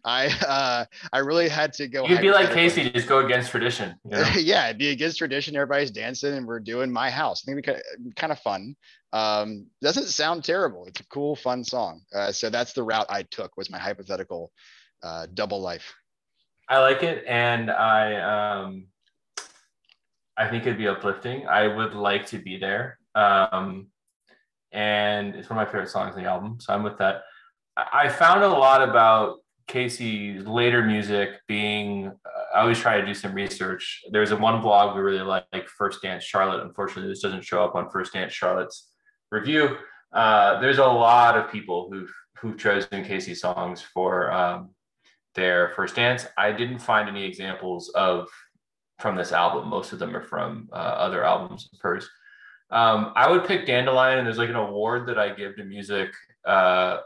I uh, I really had to go. You'd be like Kacey, just go against tradition. You know? (laughs) yeah, it'd be against tradition. Everybody's dancing, and we're doing my house. I think we kind kind of fun. Um, doesn't sound terrible. It's a cool, fun song. Uh, so that's the route I took. Was my hypothetical uh, double life. I like it, and I um I think it'd be uplifting. I would like to be there. Um, and it's one of my favorite songs on the album. So I'm with that. I found a lot about Kacey's later music being, uh, I always try to do some research. There's a one blog we really like, like First Dance Charlotte. Unfortunately, this doesn't show up on First Dance Charlotte's review. Uh, there's a lot of people who've, who've chosen Kacey songs for um, their first dance. I didn't find any examples of from this album. Most of them are from uh, other albums of hers. Um, I would pick Dandelion, and there's like an award that I give to music, uh,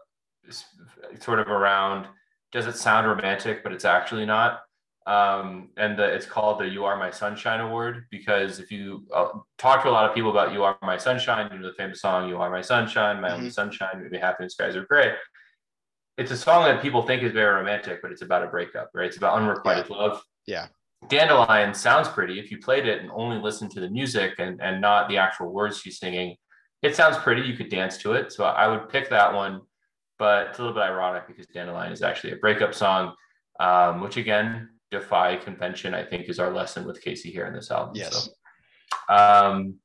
sort of around does it sound romantic, but it's actually not. Um, and the, it's called the You Are My Sunshine Award because if you uh, talk to a lot of people about You Are My Sunshine, you know the famous song You Are My Sunshine, My mm-hmm. Only Sunshine, Maybe Happy Skies Are Gray. It's a song that people think is very romantic, but it's about a breakup, right? It's about unrequited yeah. love. Yeah. Dandelion sounds pretty. If you played it and only listened to the music and, and not the actual words she's singing, it sounds pretty. You could dance to it. So I would pick that one. But it's a little bit ironic because Dandelion is actually a breakup song, um, which again, defy convention, I think is our lesson with Kacey here in this album. Yes. So, um,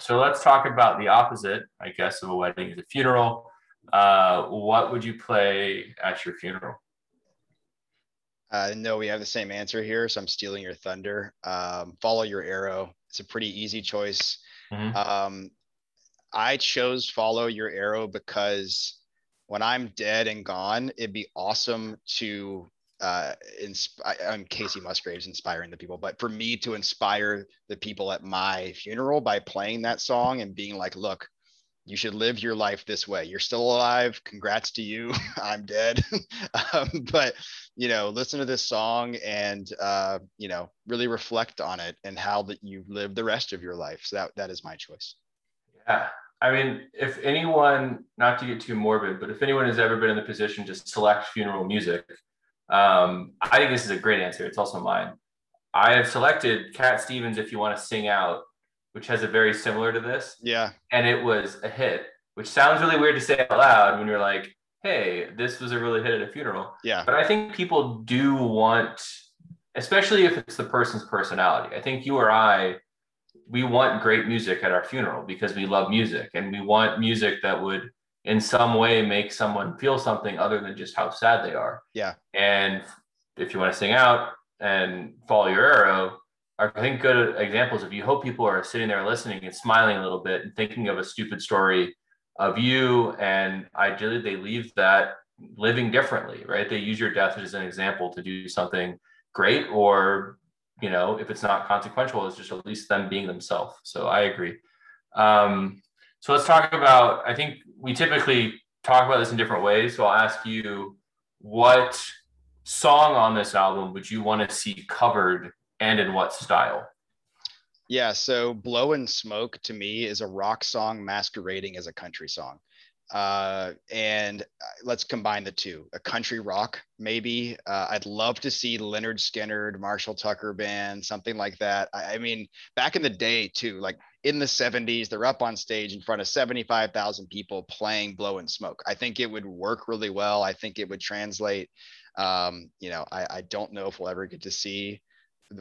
so let's talk about the opposite, I guess, of a wedding is a funeral. Uh, what would you play at your funeral? Uh, no, we have the same answer here, so I'm stealing your thunder. Um, follow your arrow. It's a pretty easy choice. Mm-hmm. Um, I chose follow your arrow because when I'm dead and gone, it'd be awesome to uh, inspire. I'm Kacey Musgraves inspiring the people, but for me to inspire the people at my funeral by playing that song and being like, look, you should live your life this way. You're still alive. Congrats to you. (laughs) I'm dead. (laughs) um, but, you know, listen to this song and, uh, you know, really reflect on it and how that you live the rest of your life. So that, that is my choice. Yeah. I mean, if anyone, not to get too morbid, but if anyone has ever been in the position to select funeral music, um, I think this is a great answer. It's also mine. I have selected Cat Stevens if you want to sing out which has a very similar to this. Yeah. And it was a hit, which sounds really weird to say out loud when you're like, hey, this was a really hit at a funeral. Yeah. But I think people do want, especially if it's the person's personality. I think you or I, we want great music at our funeral because we love music and we want music that would in some way make someone feel something other than just how sad they are. Yeah. And if you want to sing out and follow your arrow, I think good examples of you hope people are sitting there listening and smiling a little bit and thinking of a stupid story of you and ideally they leave that living differently right? They use your death as an example to do something great or you know if it's not consequential it's just at least them being themselves. So i agree. Um, so let's talk about i think we typically talk about this in different ways. So i'll ask you what song on this album would you want to see covered and in what style? Yeah, so Blowing Smoke to me is a rock song masquerading as a country song. Uh, and uh, let's combine the two a country rock, maybe. Uh, I'd love to see Lynyrd Skynyrd, Marshall Tucker Band, something like that. I, I mean, back in the day, too, like in the 70s, they're up on stage in front of 75,000 people playing Blowing Smoke. I think it would work really well. I think it would translate. Um, you know, I, I don't know if we'll ever get to see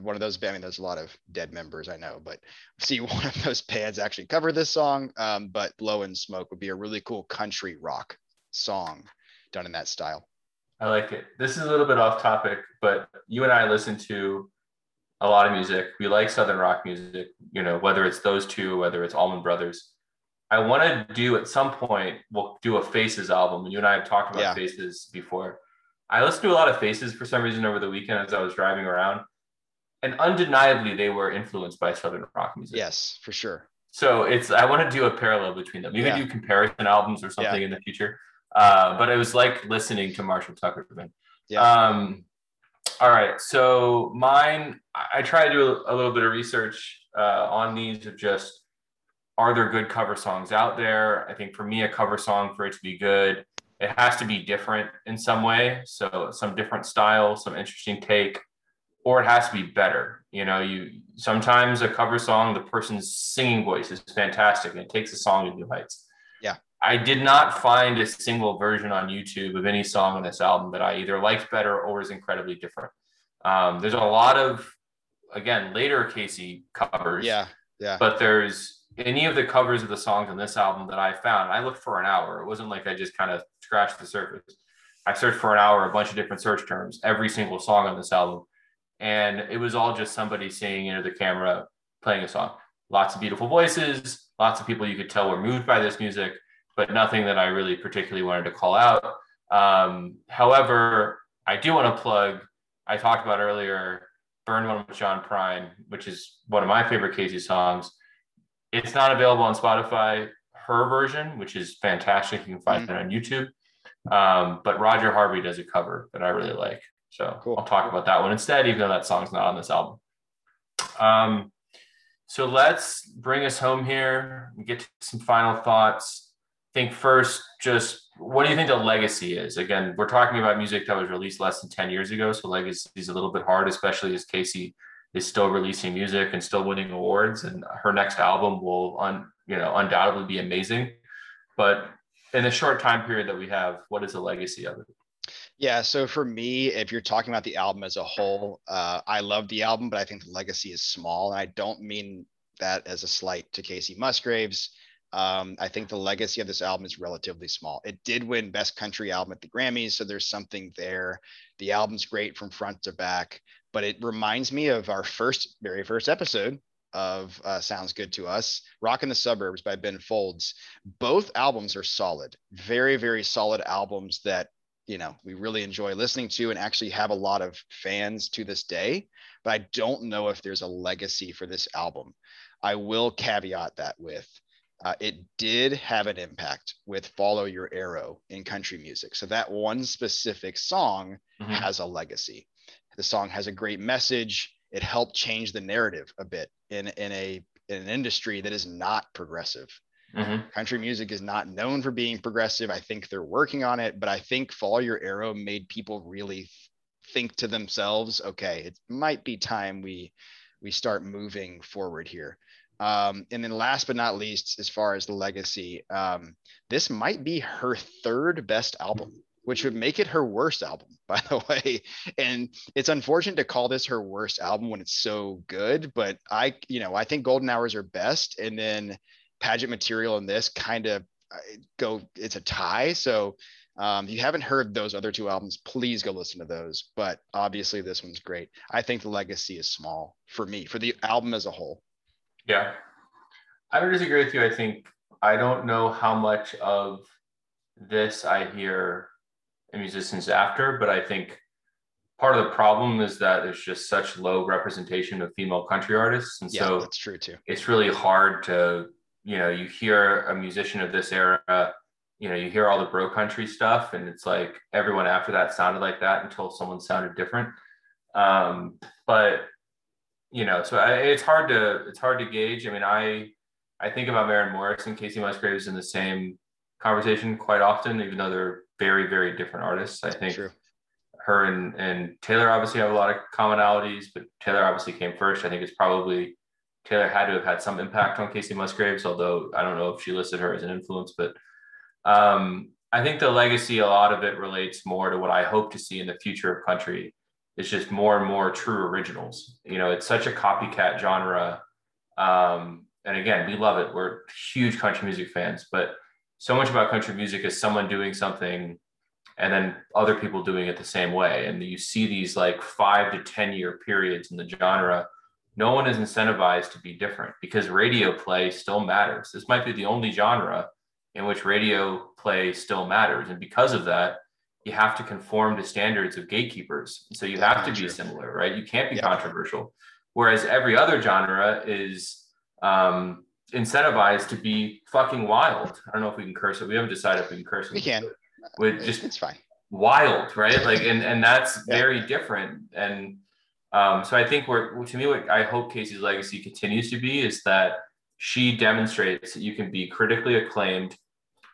one of those. I mean, there's a lot of dead members I know, but (laughs) see one of those bands actually cover this song. Um, but and Smoke" would be a really cool country rock song done in that style. I like it. This is a little bit off topic, but you and I listen to a lot of music. We like Southern rock music, you know, whether it's those two, whether it's Allman Brothers. I want to do at some point, we'll do a Faces album. And you and I have talked about yeah. Faces before. I listened to a lot of Faces for some reason over the weekend as I was driving around and undeniably they were influenced by southern rock music. Yes, for sure. So it's I want to do a parallel between them. You yeah. can do comparison albums or something yeah. in the future. Uh, but it was like listening to Marshall Tuckerman. Yeah. Um, all right. So mine, I try to do a, little bit of research uh, on these of just are there good cover songs out there? I think for me, a cover song for it to be good, it has to be different in some way. So some different style, some interesting take, or it has to be better. You know, you sometimes a cover song, the person's singing voice is fantastic and it takes a song to new heights. Yeah. I did not find a single version on YouTube of any song on this album that I either liked better or was incredibly different. Um, there's a lot of, again, later Kacey covers. Yeah. Yeah. But there's any of the covers of the songs on this album that I found. I looked for an hour. It wasn't like I just kind of scratched the surface. I searched for an hour, a bunch of different search terms, every single song on this album. And it was all just somebody singing into the camera, playing a song. Lots of beautiful voices, lots of people you could tell were moved by this music but nothing that I really particularly wanted to call out. Um, however, I do want to plug, I talked about earlier, Burn One with John Prine, which is one of my favorite Kacey songs. It's not available on Spotify, her version, which is fantastic. You can find mm-hmm. it on YouTube. Um, but Roger Harvey does a cover that I really like. So cool. I'll talk about that one instead, even though that song's not on this album. Um, so let's bring us home here and get to some final thoughts think first, just what do you think the legacy is? Again, we're talking about music that was released less than 10 years ago. So legacy is a little bit hard, especially as Kacey is still releasing music and still winning awards. And her next album will un, you know, undoubtedly be amazing. But in the short time period that we have, what is the legacy of it? Yeah, so for me, if you're talking about the album as a whole, uh, I love the album, but I think the legacy is small. And I don't mean that as a slight to Kacey Musgraves. Um, I think the legacy of this album is relatively small. It did win Best Country Album at the Grammys, so there's something there. The album's great from front to back, but it reminds me of our first, very first episode of uh, Sounds Good to Us, Rockin' the Suburbs by Ben Folds. Both albums are solid, very, very solid albums that you know we really enjoy listening to and actually have a lot of fans to this day. But I don't know if there's a legacy for this album. I will caveat that with uh, it did have an impact with Follow Your Arrow in country music. So that one specific song mm-hmm. has a legacy. The song has a great message. It helped change the narrative a bit in, in a in an industry that is not progressive. Mm-hmm. Country music is not known for being progressive. I think they're working on it, but I think Follow Your Arrow made people really think to themselves, okay, it might be time we we start moving forward here. Um, and then last but not least, as far as the legacy, um, this might be her third best album, which would make it her worst album, (laughs) by the way. And it's unfortunate to call this her worst album when it's so good, but I, you know, I think Golden Hours are best. And then pageant material in this kind of uh, go, it's a tie. So um, if you haven't heard those other two albums, please go listen to those. But obviously, this one's great. I think the legacy is small for me, for the album as a whole. Yeah. I don't disagree with you. I think I don't know how much of this I hear in musicians after, but I think part of the problem is that there's just such low representation of female country artists. And yeah, so that's true too. It's really hard to, you know, you hear a musician of this era, you know, you hear all the bro country stuff, and it's like everyone after that sounded like that until someone sounded different. Um, but you know, so I, it's hard to it's hard to gauge. I mean, I I think about Maren Morris and Kacey Musgraves in the same conversation quite often, even though they're very very different artists. I think True. her and and Taylor obviously have a lot of commonalities, but Taylor obviously came first. I think it's probably Taylor had to have had some impact on Kacey Musgraves, although I don't know if she listed her as an influence, but um, I think the legacy, a lot of it relates more to what I hope to see in the future of country it's just more and more true originals. You know, it's such a copycat genre. Um, and again, we love it. We're huge country music fans, but so much about country music is someone doing something and then other people doing it the same way. And you see these like five to 10 year periods in the genre. No one is incentivized to be different because radio play still matters. This might be the only genre in which radio play still matters. And because of that, you have to conform to standards of gatekeepers. So you have to be similar, right? You can't be yeah. controversial. Whereas every other genre is um, incentivized to be fucking wild. I don't know if we can curse it. We haven't decided if we can curse it. We can. With just it's fine. Wild, right? Like, and and that's yeah. very different. And um, so I think to me what I hope Kacey's legacy continues to be is that she demonstrates that you can be critically acclaimed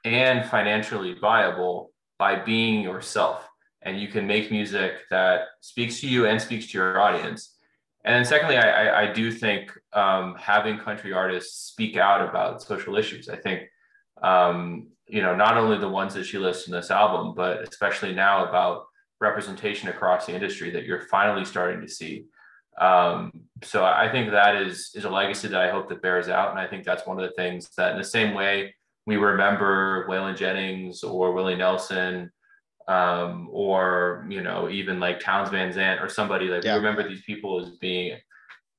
and financially viable by being yourself, and you can make music that speaks to you and speaks to your audience. And then secondly, I, I, I do think um, having country artists speak out about social issues. I think um, you know not only the ones that she lists in this album, but especially now about representation across the industry that you're finally starting to see. Um, so I think that is is a legacy that I hope that bears out, and I think that's one of the things that, in the same way we remember Waylon Jennings or Willie Nelson, um, or you know even like Townes Van Zandt or somebody like yeah. we remember these people as being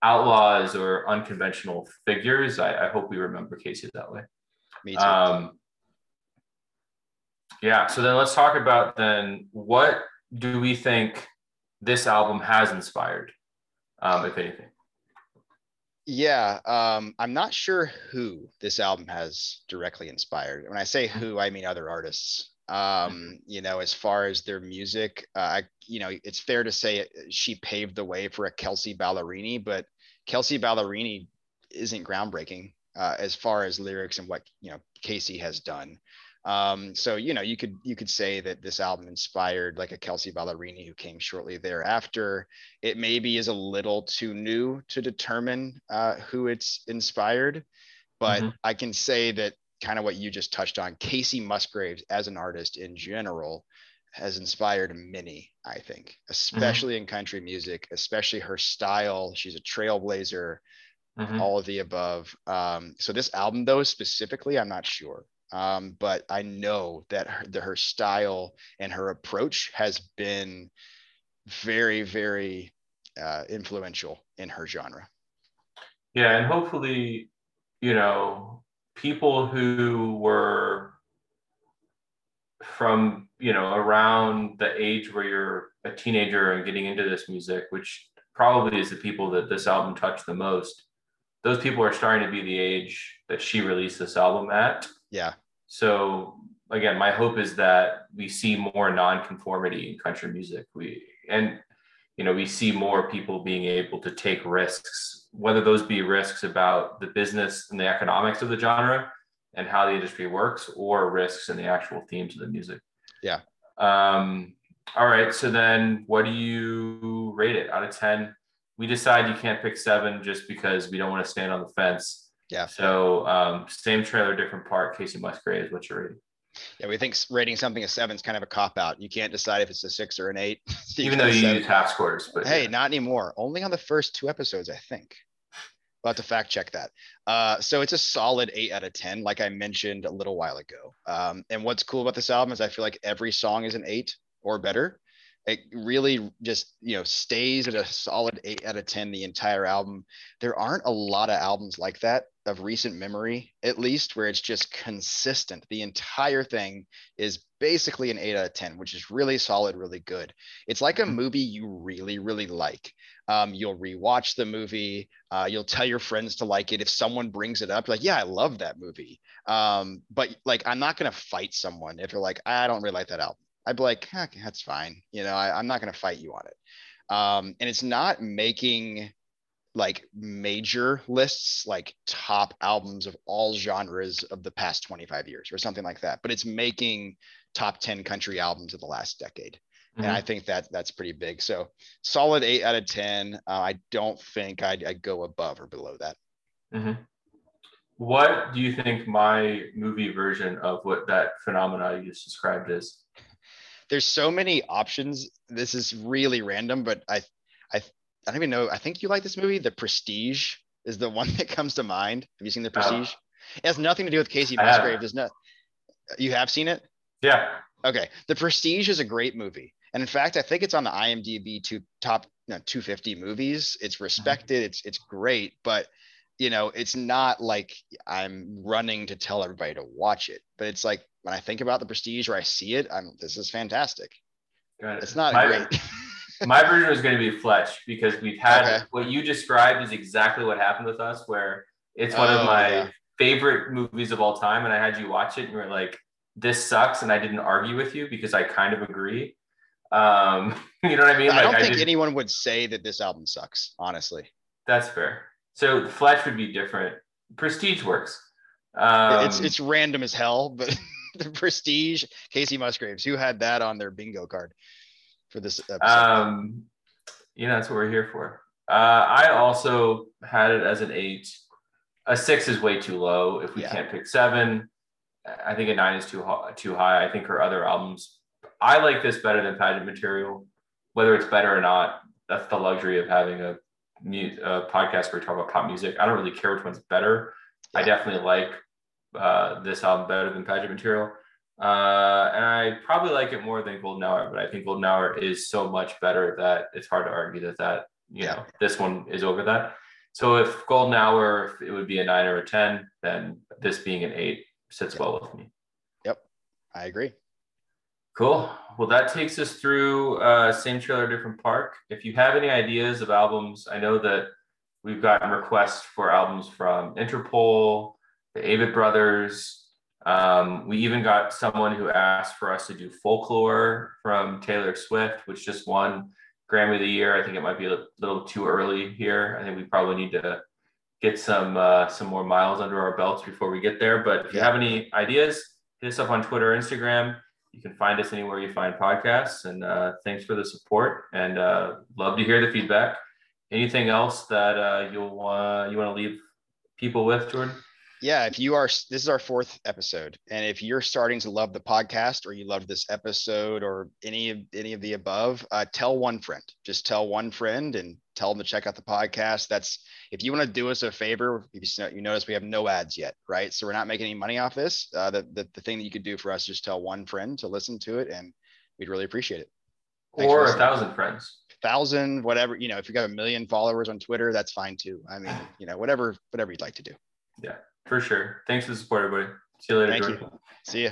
outlaws or unconventional figures. I, I hope we remember Kacey that way. Me too. Um, yeah. So then let's talk about then what do we think this album has inspired, um, if anything? Yeah, um, I'm not sure who this album has directly inspired. When I say who, I mean other artists. Um, you know, as far as their music, uh, I, you know, it's fair to say she paved the way for a Kelsea Ballerini, but Kelsea Ballerini isn't groundbreaking uh, as far as lyrics and what you know Kacey has done. Um, so you know, you could you could say that this album inspired like a Kelsea Ballerini who came shortly thereafter. It maybe is a little too new to determine uh, who it's inspired, but mm-hmm. I can say that kind of what you just touched on, Kacey Musgraves as an artist in general has inspired many, I think, mm-hmm. especially mm-hmm. in country music, especially her style. She's a trailblazer, mm-hmm. all of the above. Um, so this album, though, specifically, I'm not sure. Um, but I know that her, the, her style and her approach has been very, very uh, influential in her genre. Yeah, and hopefully, you know, people who were from you know around the age where you're a teenager and getting into this music, which probably is the people that this album touched the most. Those people are starting to be the age that she released this album at. Yeah. So again, my hope is that we see more nonconformity in country music. We and you know we see more people being able to take risks, whether those be risks about the business and the economics of the genre and how the industry works, or risks in the actual themes of the music. Yeah. Um, all right. So then, what do you rate it out of ten? We decide you can't pick seven just because we don't want to stand on the fence yeah. So um, same trailer, different park. Kacey Musgraves, what's your rating? Yeah, we think rating something a seven is kind of a cop out. You can't decide if it's a six or an eight. (laughs) Even though you seven. use half scores, but hey, yeah. not anymore. Only on the first two episodes, I think. We'll have to fact check that. Uh, so it's a solid eight out of 10, like I mentioned a little while ago. Um, and what's cool about this album is I feel like every song is an eight or better it really just you know stays at a solid 8 out of 10 the entire album. There aren't a lot of albums like that of recent memory at least where it's just consistent. The entire thing is basically an 8 out of 10 which is really solid really good. It's like a mm-hmm. movie you really really like. Um, you'll rewatch the movie uh, you'll tell your friends to like it. If someone brings it up like yeah i love that movie. Um, but like i'm not going to fight someone if they're like i don't really like that album I'd be like, okay, that's fine. You know, I, am not going to fight you on it. Um, and it's not making like major lists, like top albums of all genres of the past 25 years or something like that. But it's making top 10 country albums of the last decade. Mm-hmm. And I think that that's pretty big. So solid eight out of 10. Uh, I don't think I'd, I'd, go above or below that. Mm-hmm. What do you think my movie version of what that phenomena you just described is? There's so many options. This is really random, but I, I, I don't even know. I think you like this movie. The Prestige is the (laughs) one that comes to mind. Have you seen The uh, Prestige? Uh, it has nothing to do with Kacey Musgrave. Does not. You have seen it? Yeah. Okay. The Prestige is a great movie, and in fact, I think it's on the IMDb to top you know, 250 movies. It's respected. Mm-hmm. It's it's great, but you know, it's not like I'm running to tell everybody to watch it, but it's like when I think about the prestige or I see it, I'm this is fantastic. It's not my, great. (laughs) my version is going to be Fletch because we've had okay. what you described is exactly what happened with us, where it's one oh, of my yeah. favorite movies of all time, and I had you watch it, and you were like, "This sucks," and I didn't argue with you because I kind of agree. Um, (laughs) you know what I mean? I don't think I anyone would say that this album sucks. Honestly, that's fair. So Fletch would be different. Prestige works. Um, it's it's random as hell, but (laughs) the Prestige, Kacey Musgraves, who had that on their bingo card for this episode? Um, you know, that's what we're here for. Uh, I also had it as an eight. A six is way too low. If we yeah. can't pick seven, I think a nine is too high, too high. I think her other albums, I like this better than Pageant Material. Whether it's better or not, that's the luxury of having a, a podcast where we talk about pop music. I don't really care which one's better. Yeah. I definitely like uh, this album better than Pageant Material. Uh, and I probably like it more than Golden Hour, but I think Golden Hour is so much better that it's hard to argue that that you know this one is over that. So if Golden Hour if it would be a nine or a ten, then this being an eight sits well with me. Yep, I agree. Cool. Well, that takes us through uh, same trailer, different park. If you have any ideas of albums, I know that we've gotten requests for albums from Interpol, the Avett Brothers. Um, we even got someone who asked for us to do folklore from Taylor Swift, which just won Grammy of the Year. I think it might be a little too early here. I think we probably need to get some uh, some more miles under our belts before we get there. But if you have any ideas, hit us up on Twitter, Instagram. You can find us anywhere you find podcasts. And uh, thanks for the support. And uh, love to hear the feedback. Anything else that uh, you'll you want to leave people with, Jordan? Yeah, if you are, this is our fourth episode, and if you're starting to love the podcast, or you loved this episode, or any of any of the above, uh, tell one friend. Just tell one friend and tell them to check out the podcast. That's if you want to do us a favor. If you, you notice we have no ads yet, right? So we're not making any money off this. Uh, the, the the thing that you could do for us, just tell one friend to listen to it, and we'd really appreciate it. Thanks or a thousand friends thousand, whatever, you know, if you got a million followers on Twitter, that's fine too. I mean, (sighs) you know, whatever, whatever you'd like to do. Yeah. For sure. Thanks for the support, everybody. See you later. Thank Jordan. you. See ya.